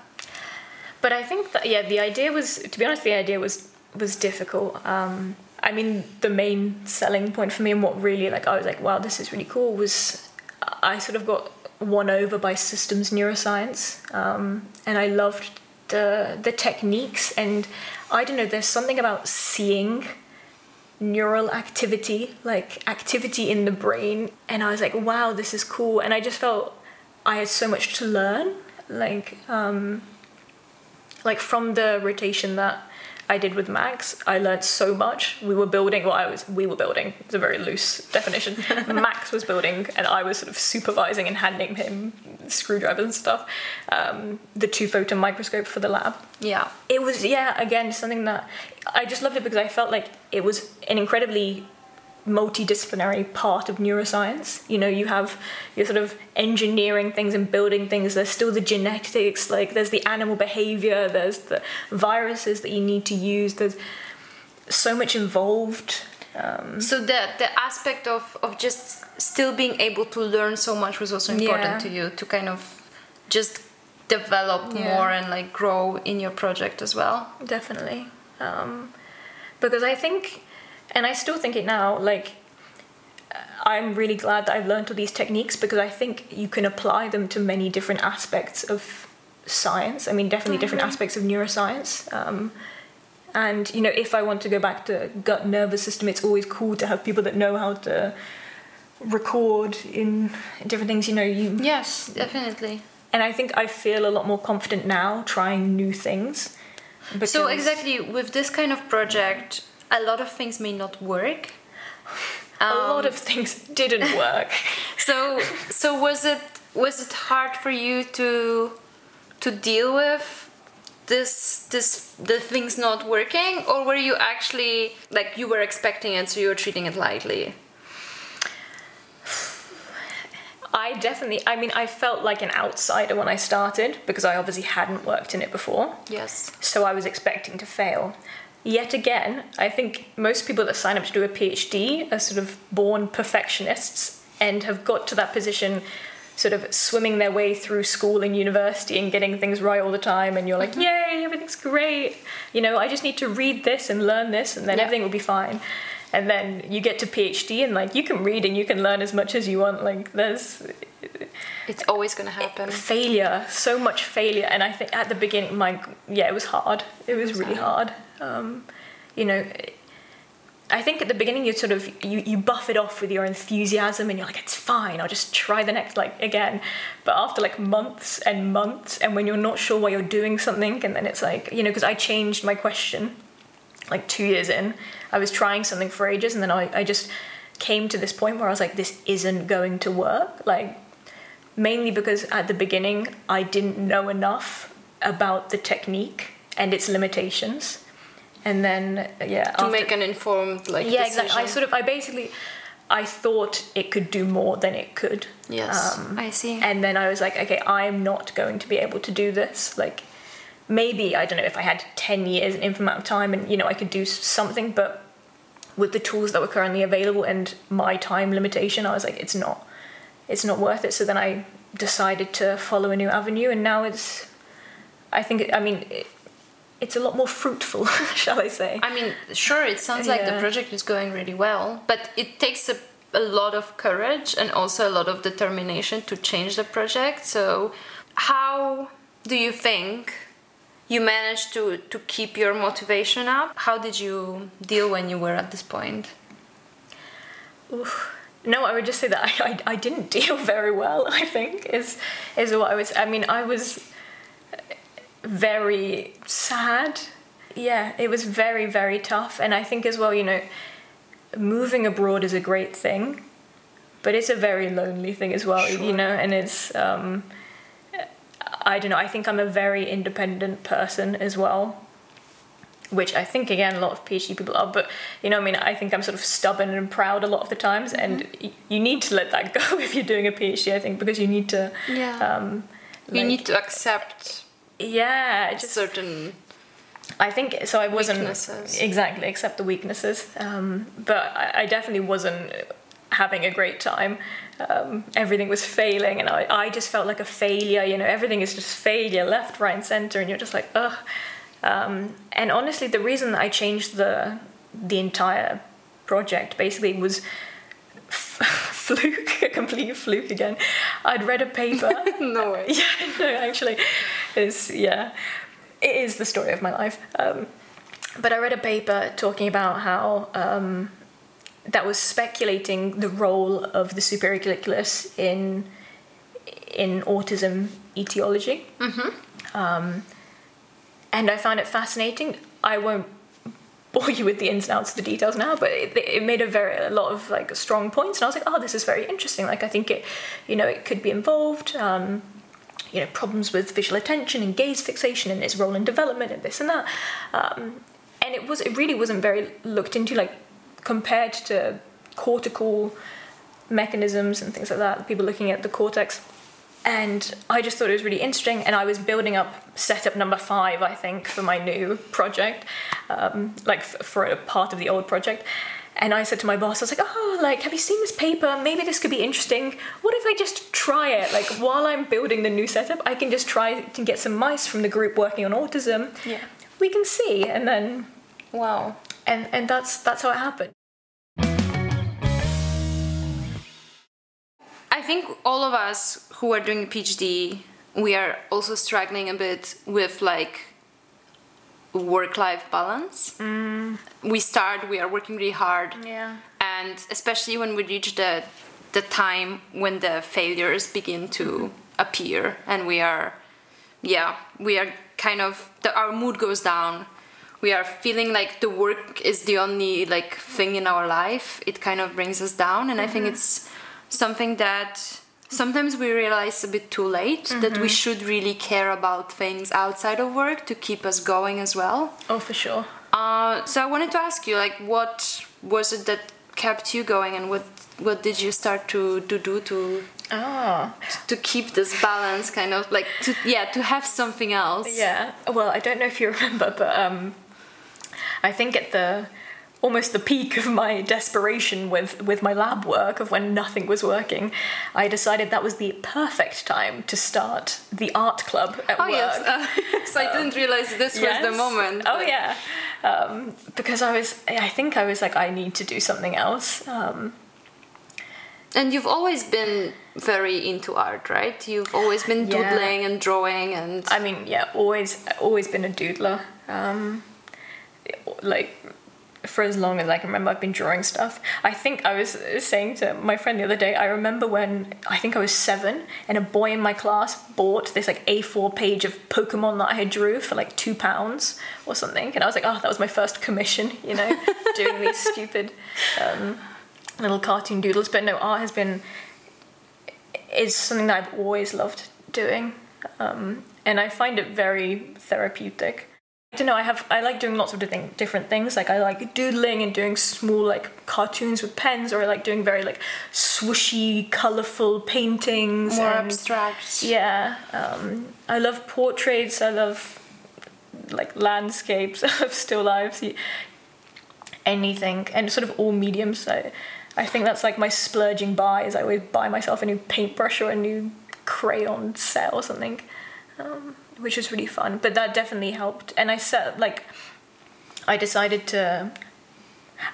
But I think that yeah, the idea was to be honest, the idea was was difficult. Um, I mean, the main selling point for me and what really like I was like, wow, this is really cool was I sort of got won over by systems neuroscience, um, and I loved the the techniques and I don't know. There's something about seeing neural activity, like activity in the brain, and I was like, wow, this is cool, and I just felt I had so much to learn, like. Um, like from the rotation that I did with Max, I learned so much. We were building, well, I was, we were building. It's a very loose definition. Max was building, and I was sort of supervising and handing him screwdrivers and stuff. Um, the two photon microscope for the lab. Yeah. It was, yeah, again, something that I just loved it because I felt like it was an incredibly multidisciplinary part of neuroscience. You know, you have you're sort of engineering things and building things. There's still the genetics, like there's the animal behavior, there's the viruses that you need to use. There's so much involved. Um, So the the aspect of of just still being able to learn so much was also important Yeah. to you to kind of just develop Yeah. more and like grow in your project as well. definitely, um, because I think, and I still think it now. Like, I'm really glad that I've learned all these techniques because I think you can apply them to many different aspects of science. I mean, definitely different aspects of neuroscience. Um, and you know, if I want to go back to gut nervous system, it's always cool to have people that know how to record in different things. You know, you Yes, definitely. and I think I feel a lot more confident now trying new things. So exactly with this kind of project, a lot of things may not work. a lot um, of things didn't work. So so was it was it hard for you to to deal with this this the things not working or were you actually like you were expecting it so you were treating it lightly? I definitely, I mean, I felt like an outsider when I started because I obviously hadn't worked in it before. Yes. So I was expecting to fail. Yet again, I think most people that sign up to do a PhD are sort of born perfectionists and have got to that position sort of swimming their way through school and university and getting things right all the time and you're like mm-hmm. yay everything's great. You know i just need to read this and learn this and then Yeah. everything will be fine. And then you get to phd and like you can read and you can learn as much as you want. Like there's It's always going to happen. failure so much failure. And i think at the beginning my yeah it was hard. It was really hard um, you know i think at the beginning you sort of you, you buff it off with your enthusiasm and you're like it's fine i'll just try the next like again. But after like months and months and when you're not sure why you're doing something and then it's like you know because i changed my question like two years in. I was trying something for ages and then I, I just came to this point where i was like this isn't going to work. Like mainly because at the beginning I didn't know enough about the technique and its limitations. And then yeah, to after- make an informed like yeah, decision. exactly. I sort of I basically I thought it could do more than it could. Yes, Um, I see. And then I was like, okay, I'm not going to be able to do this. Like maybe I don't know if I had 10 years an infinite amount of time and you know I could do something but with the tools that were currently available and my time limitation I was like it's not it's not worth it so then I decided to follow a new avenue and now it's I think I mean it, it's a lot more fruitful shall I say I mean, sure, it sounds like the project is going really well, but it takes a, a lot of courage and also a lot of determination to change the project. So, how do you think you managed to, to keep your motivation up? How did you deal when you were at this point? No, I would just say that I, I, I didn't deal very well, I think, is is what I was I mean, I was very sad. Yeah, it was very, very tough. And I think as well, you know, moving abroad is a great thing, but it's a very lonely thing as well, you know, and it's um I don't know, I think I'm a very independent person as well which I think again a lot of PhD people are. But you know, I mean, I think I'm sort of stubborn and proud a lot of the times, and y- you need to let that go if you're doing a PhD. I think because you need to, Yeah. um, you need to accept yeah, just certain. I think so. I wasn't Weaknesses. exactly except the weaknesses, um, but I, I definitely wasn't having a great time. Um, everything was failing, and I, I just felt like a failure. You know, everything is just failure, left, right, and center, and you're just like, ugh. Um, and honestly, the reason I changed the the entire project basically was fluke, a complete fluke again. I'd read a paper. No way. yeah, no, actually, it's yeah, it is the story of my life. Um, but I read a paper talking about how um, that was speculating the role of the superior colliculus in in autism etiology. Mm-hmm. Um, and I found it fascinating. I won't bore you with the ins and outs of the details now, but it, it made a very a lot of like strong points, and I was like, oh, this is very interesting. Like I think it, you know, it could be involved. Um, you know, problems with visual attention and gaze fixation and its role in development and this and that. Um, and it was it really wasn't very looked into like compared to cortical mechanisms and things like that. People looking at the cortex. And I just thought it was really interesting, and I was building up setup number five, I think, for my new project, um, like f- for a part of the old project. And I said to my boss, I was like, "Oh, like, have you seen this paper? Maybe this could be interesting. What if I just try it? Like, while I'm building the new setup, I can just try to get some mice from the group working on autism. Yeah. We can see." And then, Wow. and and that's that's how it happened. Think all of us who are doing a PhD, we are also struggling a bit with like work-life balance. Mm. We start, we are working really hard, Yeah. and especially when we reach the the time when the failures begin to appear, and we are, yeah, we are kind of the, our mood goes down. we are feeling like the work is the only like thing in our life, it kind of brings us down. And I think mm-hmm. it's something that sometimes we realize a bit too late that we should really care about things outside of work to keep us going as well. Oh, for sure. Uh, so I wanted to ask you, like, what was it that kept you going, and what what did you start to, to do to Ah. to keep this balance, kind of like to yeah to have something else? Yeah. Well, I don't know if you remember, but um, I think at the almost the peak of my desperation with with my lab work of when nothing was working, I decided that was the perfect time to start the art club at Oh work. yes. Uh, so I didn't realize this was the Yes. moment. Oh but- yeah, um, because I was. I think I was like, I need to do something else. Um, And you've always been very into art, right? You've always been Yeah. doodling and drawing and I mean, yeah, always, always been a doodler. Um, like for as long as I can remember, I've been drawing stuff. I think I was saying to my friend the other day. I remember when I think I was seven, and a boy in my class bought this like A4 page of Pokemon that I had drew for like two pounds or something, and I was like, oh, that was my first commission, you know, doing these stupid um, little cartoon doodles. But no, art has been is something that I've always loved doing, um, and I find it very therapeutic. I don't know. I have I like doing lots of different different things. Like I like doodling and doing small like cartoons with pens, or I like doing very like swooshy, colorful paintings. more and, abstract. Yeah, um, I love portraits. I love like landscapes. I love still lives. Anything and sort of all mediums. I, I think that's like my splurging buy. Is I always buy myself a new paintbrush or a new crayon set or something, um, which was really fun. But that definitely helped. And I set like, I decided to.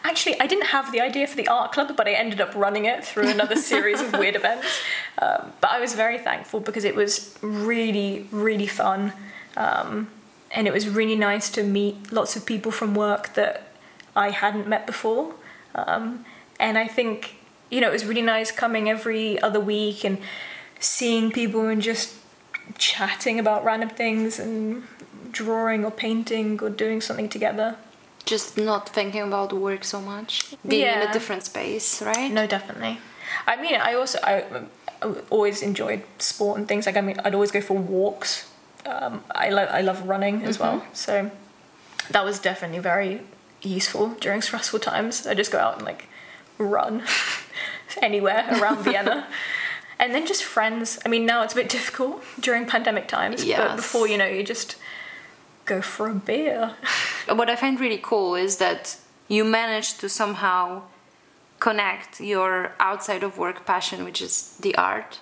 Actually, I didn't have the idea for the art club, but I ended up running it through another series of weird events. Um, but I was very thankful because it was really, really fun. Um, and it was really nice to meet lots of people from work that I hadn't met before. Um, and I think, you know, it was really nice coming every other week and seeing people and just chatting about random things and drawing or painting or doing something together. Just not thinking about work so much. Being in a different space, right? No, definitely. I mean, I also I, I always enjoyed sport and things like I mean, I'd always go for walks. Um, I love I love running as well, so that was definitely very useful during stressful times. I just go out and like run anywhere around Vienna. And then just friends. I mean, now it's a bit difficult during pandemic times, but before you know, you just go for a beer. What I find really cool is that you managed to somehow connect your outside of work passion, which is the art,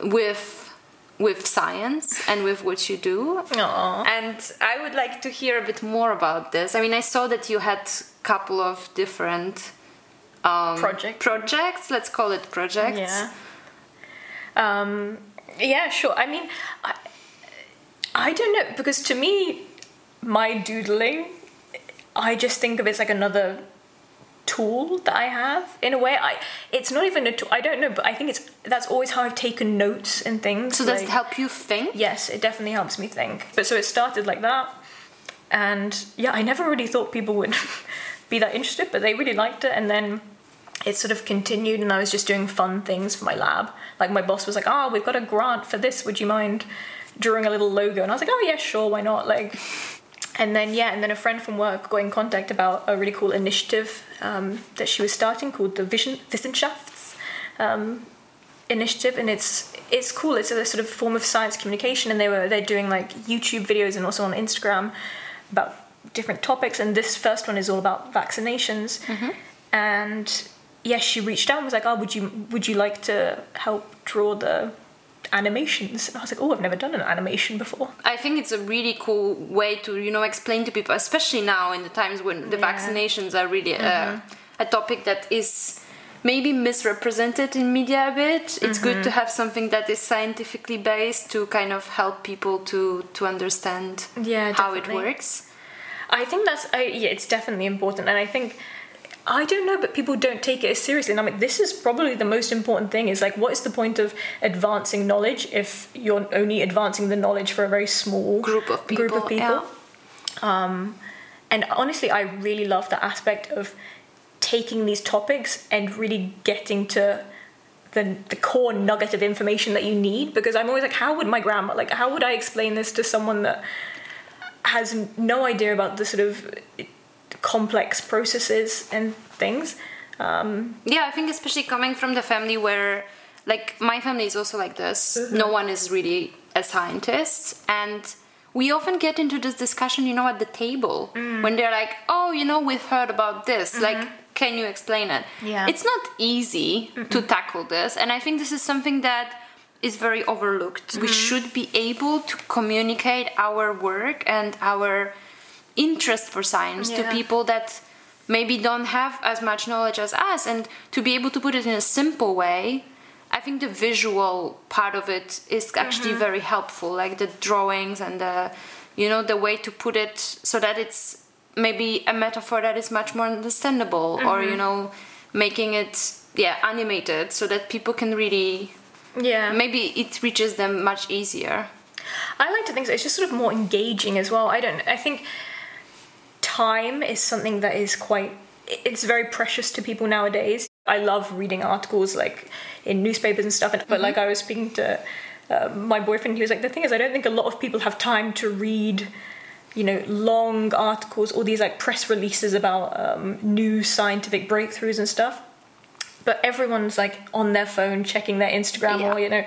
with with science and with what you do. Aww. And I would like to hear a bit more about this. I mean, I saw that you had a couple of different um, Projects. Projects, let's call it projects. Yeah. Um, yeah, sure. I mean, I, I don't know because to me, my doodling, I just think of it as like another tool that I have in a way. I it's not even a tool. I don't know, but I think it's that's always how I've taken notes and things. So does like- it help you think? Yes, it definitely helps me think. But so it started like that, and yeah, I never really thought people would be that interested, but they really liked it, and then it sort of continued, and I was just doing fun things for my lab. Like my boss was like, "Oh, we've got a grant for this. Would you mind drawing a little logo?" And I was like, "Oh yeah, sure, why not?" Like. And then yeah, and then a friend from work got in contact about a really cool initiative um, that she was starting called the Vision Wissenschafts um, initiative, and it's it's cool. It's a sort of form of science communication, and they were they're doing like YouTube videos and also on Instagram about different topics. And this first one is all about vaccinations. And yes, she reached out and was like, "Oh, would you would you like to help draw the animations?" And I was like, "Oh, I've never done an animation before." I think it's a really cool way to you know explain to people, especially now in the times when the Yeah. vaccinations are really uh, a topic that is maybe misrepresented in media a bit. It's good to have something that is scientifically based to kind of help people to to understand Yeah, how it works. I think that's I, yeah, it's definitely important, and I think I don't know, but people don't take it as seriously. And I'm like, this is probably the most important thing. Is like, what is the point of advancing knowledge if you're only advancing the knowledge for a very small Group of people? Group of people, people. Um, And honestly, I really love the aspect of taking these topics and really getting to the, the core nugget of information that you need because I'm always like, how would my grandma, like, how would I explain this to someone that has no idea about the sort of complex processes and things? Um, yeah, I think especially coming from the family where, like, my family is also like this. Mm-hmm. No one is really a scientist, and we often get into this discussion, you know, at the table Mm. when they're like, "Oh, you know, we've heard about this. Like, can you explain it?" Mm-hmm. Yeah. it's not easy to tackle this, and I think this is something that is very overlooked. We Mm-hmm. should be able to communicate our work and our interest for science to people that maybe don't have as much knowledge as us and to be able to put it in a simple way i think the visual part of it is actually mm-hmm. very helpful like the drawings and the you know the way to put it so that it's maybe a metaphor that is much more understandable or mm-hmm. you know making it yeah animated so that people can really yeah. maybe it reaches them much easier I like to think so. It's just sort of more engaging as well. I don't. I think time is something that is quite. It's very precious to people nowadays. I love reading articles like in newspapers and stuff. And, but like I was speaking to uh, my boyfriend, he was like, the thing is, I don't think a lot of people have time to read. You know, long articles, all these like press releases about um, new scientific breakthroughs and stuff but everyone's like on their phone checking their Instagram Yeah. or you know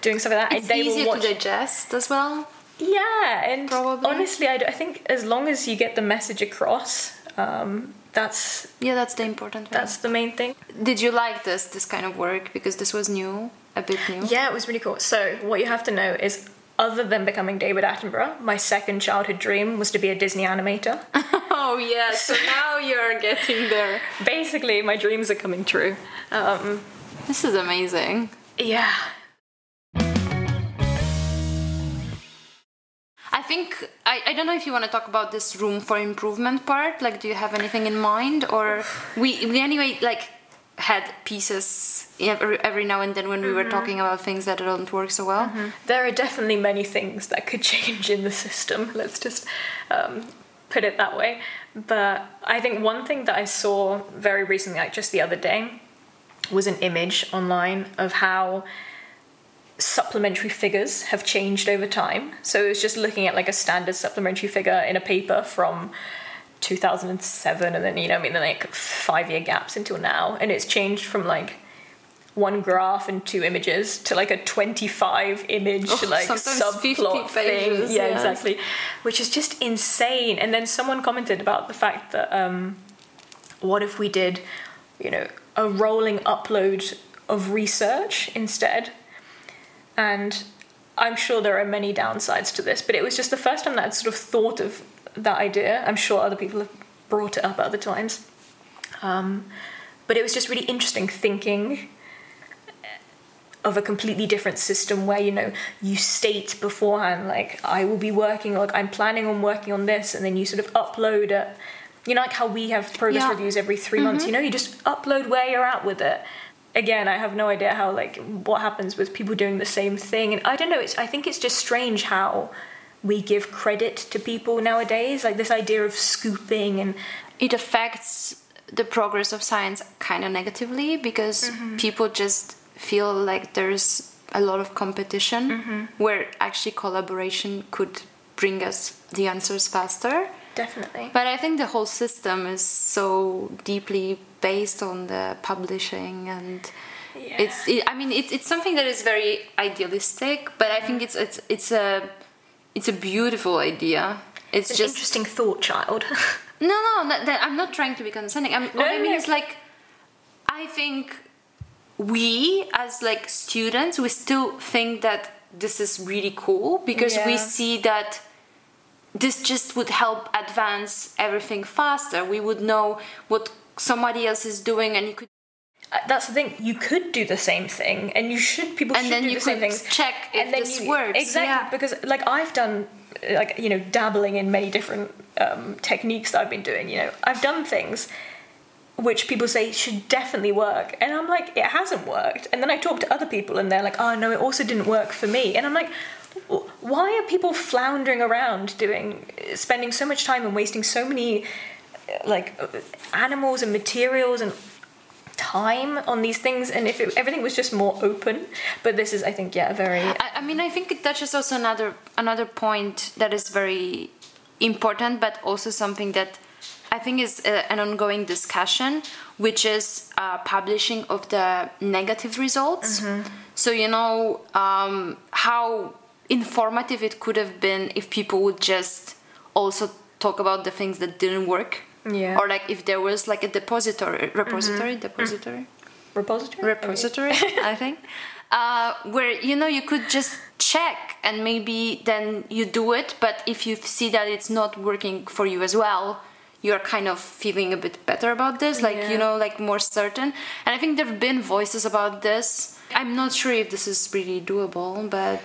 doing stuff like that. it's and they will easier watch to digest as well yeah, and Probably. honestly, I think as long as you get the message across, um, that's yeah that's the important thing. that's the main thing. Did you like this this kind of work because this was new, a bit new? Yeah, it was really cool. So what you have to know is, other than becoming David Attenborough, my second childhood dream was to be a Disney animator. Oh yes, so now you're getting there. Basically, my dreams are coming true. Um, This is amazing. yeah, think I, I don't know if you want to talk about this room for improvement part. Like, do you have anything in mind, or we we anyway like had pieces every, every now and then when we were talking about things that don't work so well. there are definitely many things that could change in the system. Let's just um, put it that way. But I think one thing that I saw very recently, like just the other day, was an image online of how supplementary figures have changed over time. So it was just looking at like a standard supplementary figure in a paper from 2007 and then you know I mean the like 5 year gaps until now. And it's changed from like one graph and two images to like a 25 image Oh, like subplot thing. Pages, yeah. yes. exactly. Which is just insane. And then someone commented about the fact that um what if we did you know a rolling upload of research instead and i'm sure there are many downsides to this but it was just the first time that i'd sort of thought of that idea. I'm sure other people have brought it up at other times. Um, but it was just really interesting thinking of a completely different system where you know you state beforehand like i will be working like i'm planning on working on this and then you sort of upload it. You know like how we have progress Yeah. reviews every 3 months you know you just upload where you're at with it again i have no idea how like what happens with people doing the same thing. And i don't know it's i think it's just strange how we give credit to people nowadays. Like this idea of scooping and It affects the progress of science kind of negatively because mm-hmm. people just feel like there's a lot of competition mm-hmm. where actually collaboration could bring us the answers faster. definitely. But I think the whole system is so deeply based on the publishing and Yeah. it's it, I mean it's it's something that is very idealistic, but I think mm. it's it's it's a it's a beautiful idea. It's just interesting thought child no, no, no that, I'm not trying to be condescending. I'm, what No, I mean no. is like, I think we as like students, we still think that this is really cool because we see that this just would help advance everything faster. We would know what somebody else is doing, and you could, Uh, that's the thing. You could do the same thing, and you should. People and should do the same could things. check if and then this you, works. exactly Yeah. because like I've done like you know dabbling in many different um, techniques that I've been doing. You know, I've done things which people say should definitely work, and I'm like, it hasn't worked. And then I talk to other people, and they're like, oh no, it also didn't work for me, and I'm like. Why are people floundering around doing, spending so much time and wasting so many, uh, like, uh, animals and materials and time on these things? And if it, everything was just more open, but this is, I think, yeah, very. I, I mean, I think it touches also another another point that is very important, but also something that I think is a, an ongoing discussion, which is uh, publishing of the negative results. So you know um, how informative it could have been if people would just also talk about the things that didn't work. Yeah. Or like if there was like a depository, repository, depository? Repository? repository i think. Uh, where you know you could just check and maybe then you do it but if you see that it's not working for you as well you're kind of feeling a bit better about this like Yeah. you know like more certain. And i think there have been voices about this. I'm not sure if this is really doable but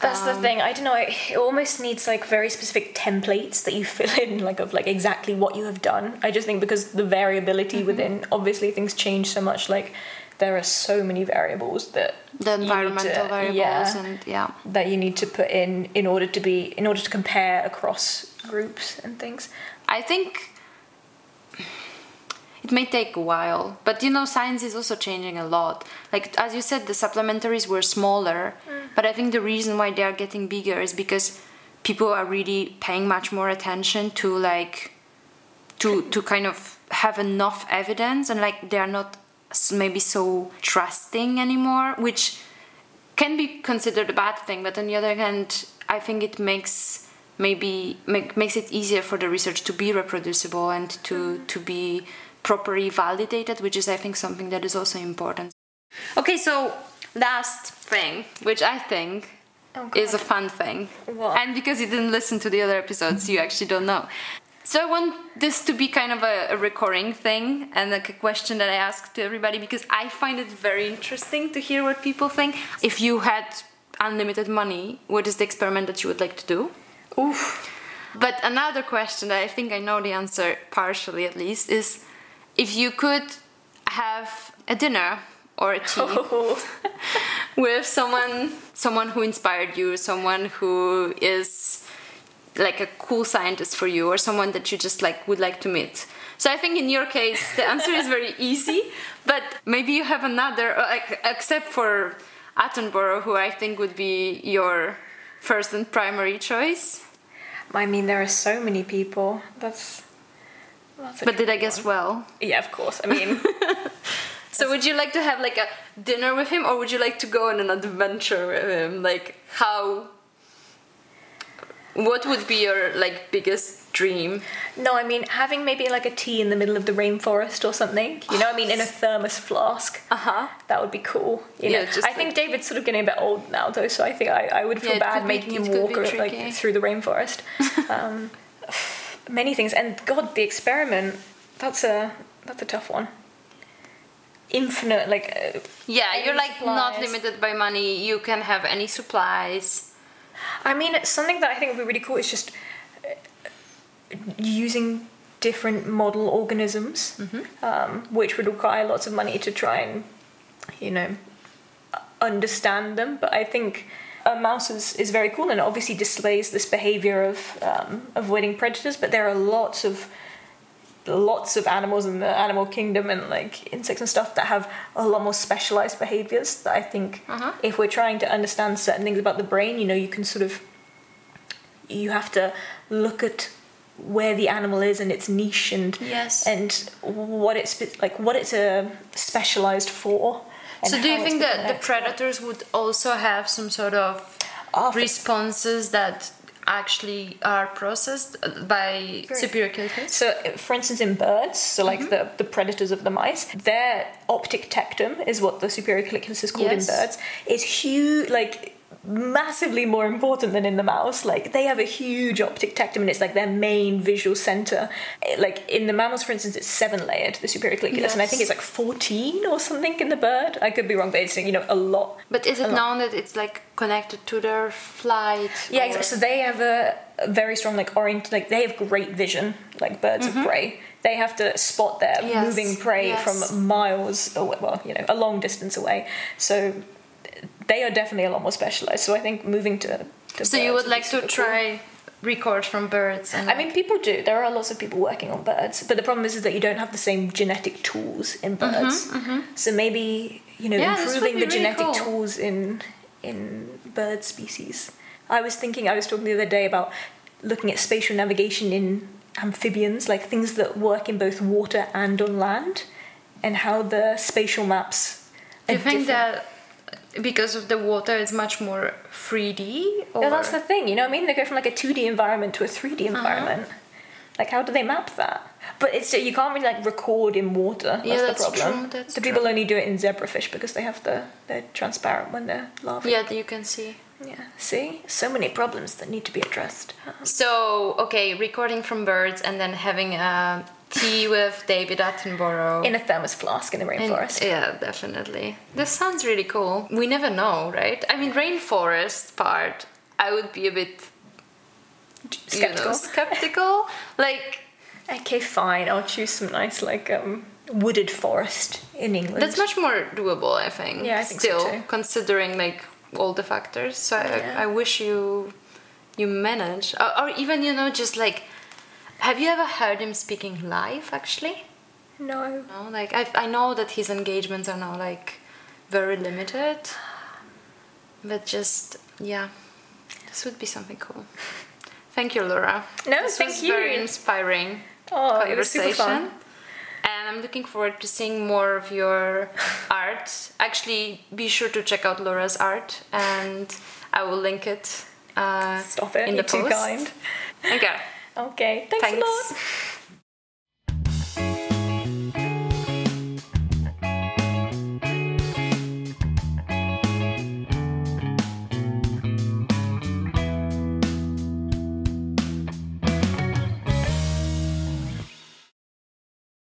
That's Um, the thing. I don't know. It, almost needs like very specific templates that you fill in, like of like exactly what you have done. I just think because the variability Mm-hmm. within, obviously things change so much. Like there are so many variables that the environmental to- variables yeah, and yeah that you need to put in in order to be in order to compare across groups and things. I think it may take a while, but you know, science is also changing a lot. Like as you said, the supplementaries were smaller, mm. but I think the reason why they are getting bigger is because people are really paying much more attention to like to to kind of have enough evidence and like they are not maybe so trusting anymore, which can be considered a bad thing but on the other hand i think it makes maybe make, makes it easier for the research to be reproducible and to mm. to be properly validated which is i think something that is also important. Okay so last thing which i think Oh, is a fun thing. What? and because you didn't listen to the other episodes you actually don't know. So i want this to be kind of a, a recurring thing and like a question that i ask to everybody because i find it very interesting to hear what people think. If you had unlimited money what is the experiment that you would like to do? Oof. but another question that I think I know the answer partially at least is if you could have a dinner or a tea with someone someone who inspired you, someone who is like a cool scientist for you or someone that you just like would like to meet. So I think in your case the answer is very easy, but maybe you have another uh, like except for Attenborough who I think would be your first and primary choice. I mean, there are so many people. That's. But did I guess one. well? Yeah, of course. I mean, So would you like to have like a dinner with him or would you like to go on an adventure with him? Like how what would be your like biggest dream? no, I mean having maybe like a tea in the middle of the rainforest or something. You know, I mean, in a thermos flask. Uh-huh. That would be cool. You Yeah, know, just I think David's sort of getting a bit old now, though, so I think I, I would feel Yeah, bad could be- making him walk or, like through the rainforest. um, many things, and God, the experiment. That's a that's a tough one. Infinite, like uh, Yeah, you're like not limited by money. You can have any supplies. I mean, something that I think would be really cool is just uh, using different model organisms, um, which would require lots of money to try and, you know, understand them. But I think a mouse is, is very cool and obviously displays this behavior of um, avoiding predators. But there are lots of lots of animals in the animal kingdom and like insects and stuff that have a lot more specialized behaviors that I think Uh-huh. if we're trying to understand certain things about the brain, you know, you can sort of you have to look at where the animal is and its niche and Yes. and what it's like what it's uh, specialized for. So do you think that the predators would also have some sort of responses that actually are processed by Great. superior colliculus? So, uh, for instance, in birds, so like Mm-hmm. the, the predators of the mice, their optic tectum is what the superior colliculus is called Yes. in birds. Is huge, like massively more important than in the mouse. Like they have a huge optic tectum, and it's like their main visual center. Eh, Like in the mammals, for instance, it's seven layered, the superior colliculus, and I think it's like fourteen or something in the bird. I could be wrong, but it's you know a lot. But is it known that it's like connected to their flight? Yeah, exactly. So they have a, very strong like orient like they have great vision, like birds of prey. They have to spot their Mm-hmm. Yes, moving prey yes. from miles away, well, you know, a long distance away. So they are definitely a lot more specialized. So I think moving to, to So you would like to super cool. try record from birds and I mean, people do. There are lots of people working on birds, but the problem is, is that you don't have the same genetic tools in birds. So maybe you know, Mm-hmm, Yeah, improving the really genetic cool. tools in in bird species. I was thinking. I was talking the other day about looking at spatial navigation in amphibians, like things that work in both water and on land, and how the spatial maps. do you think different. that because of the water it's much more 3D or that's the thing. You know what I mean? They go from like a two D environment to a three Uh-huh. D environment. Like, how do they map that? But it's you can't really like record in water. That's, Yeah, that's the problem. true, that's the people only do it in zebrafish because they have the they're transparent when they're larvae. Yeah, you can see. Yeah. See, so many problems that need to be addressed. So, okay, recording from birds and then having a tea with David Attenborough. In a thermos flask in the And- rainforest. yeah, definitely. This sounds really cool. We never know, right? I mean, rainforest part, I would be a bit you know, Skeptical. skeptical. like, Okay, fine. I'll choose some nice like um, wooded forest in England. that's much more doable, I think. Yeah, I think so Still, too. considering like all the factors. So Yeah. I, I wish you you manage, or, or even you know, just like, have you ever heard him speaking live? Actually. no. No, like I, I know that his engagements are now like very limited, but just yeah, this would be something cool. Thank you, Laura. No, this thank was you. Very inspiring Oh, it was super conversation. fun. And I'm looking forward to seeing more of your art. Actually, be sure to check out Laura's art, and I will link it. Uh, Stop it. in You're the too post. kind. Okay. Okay. Thanks, a lot. Thanks.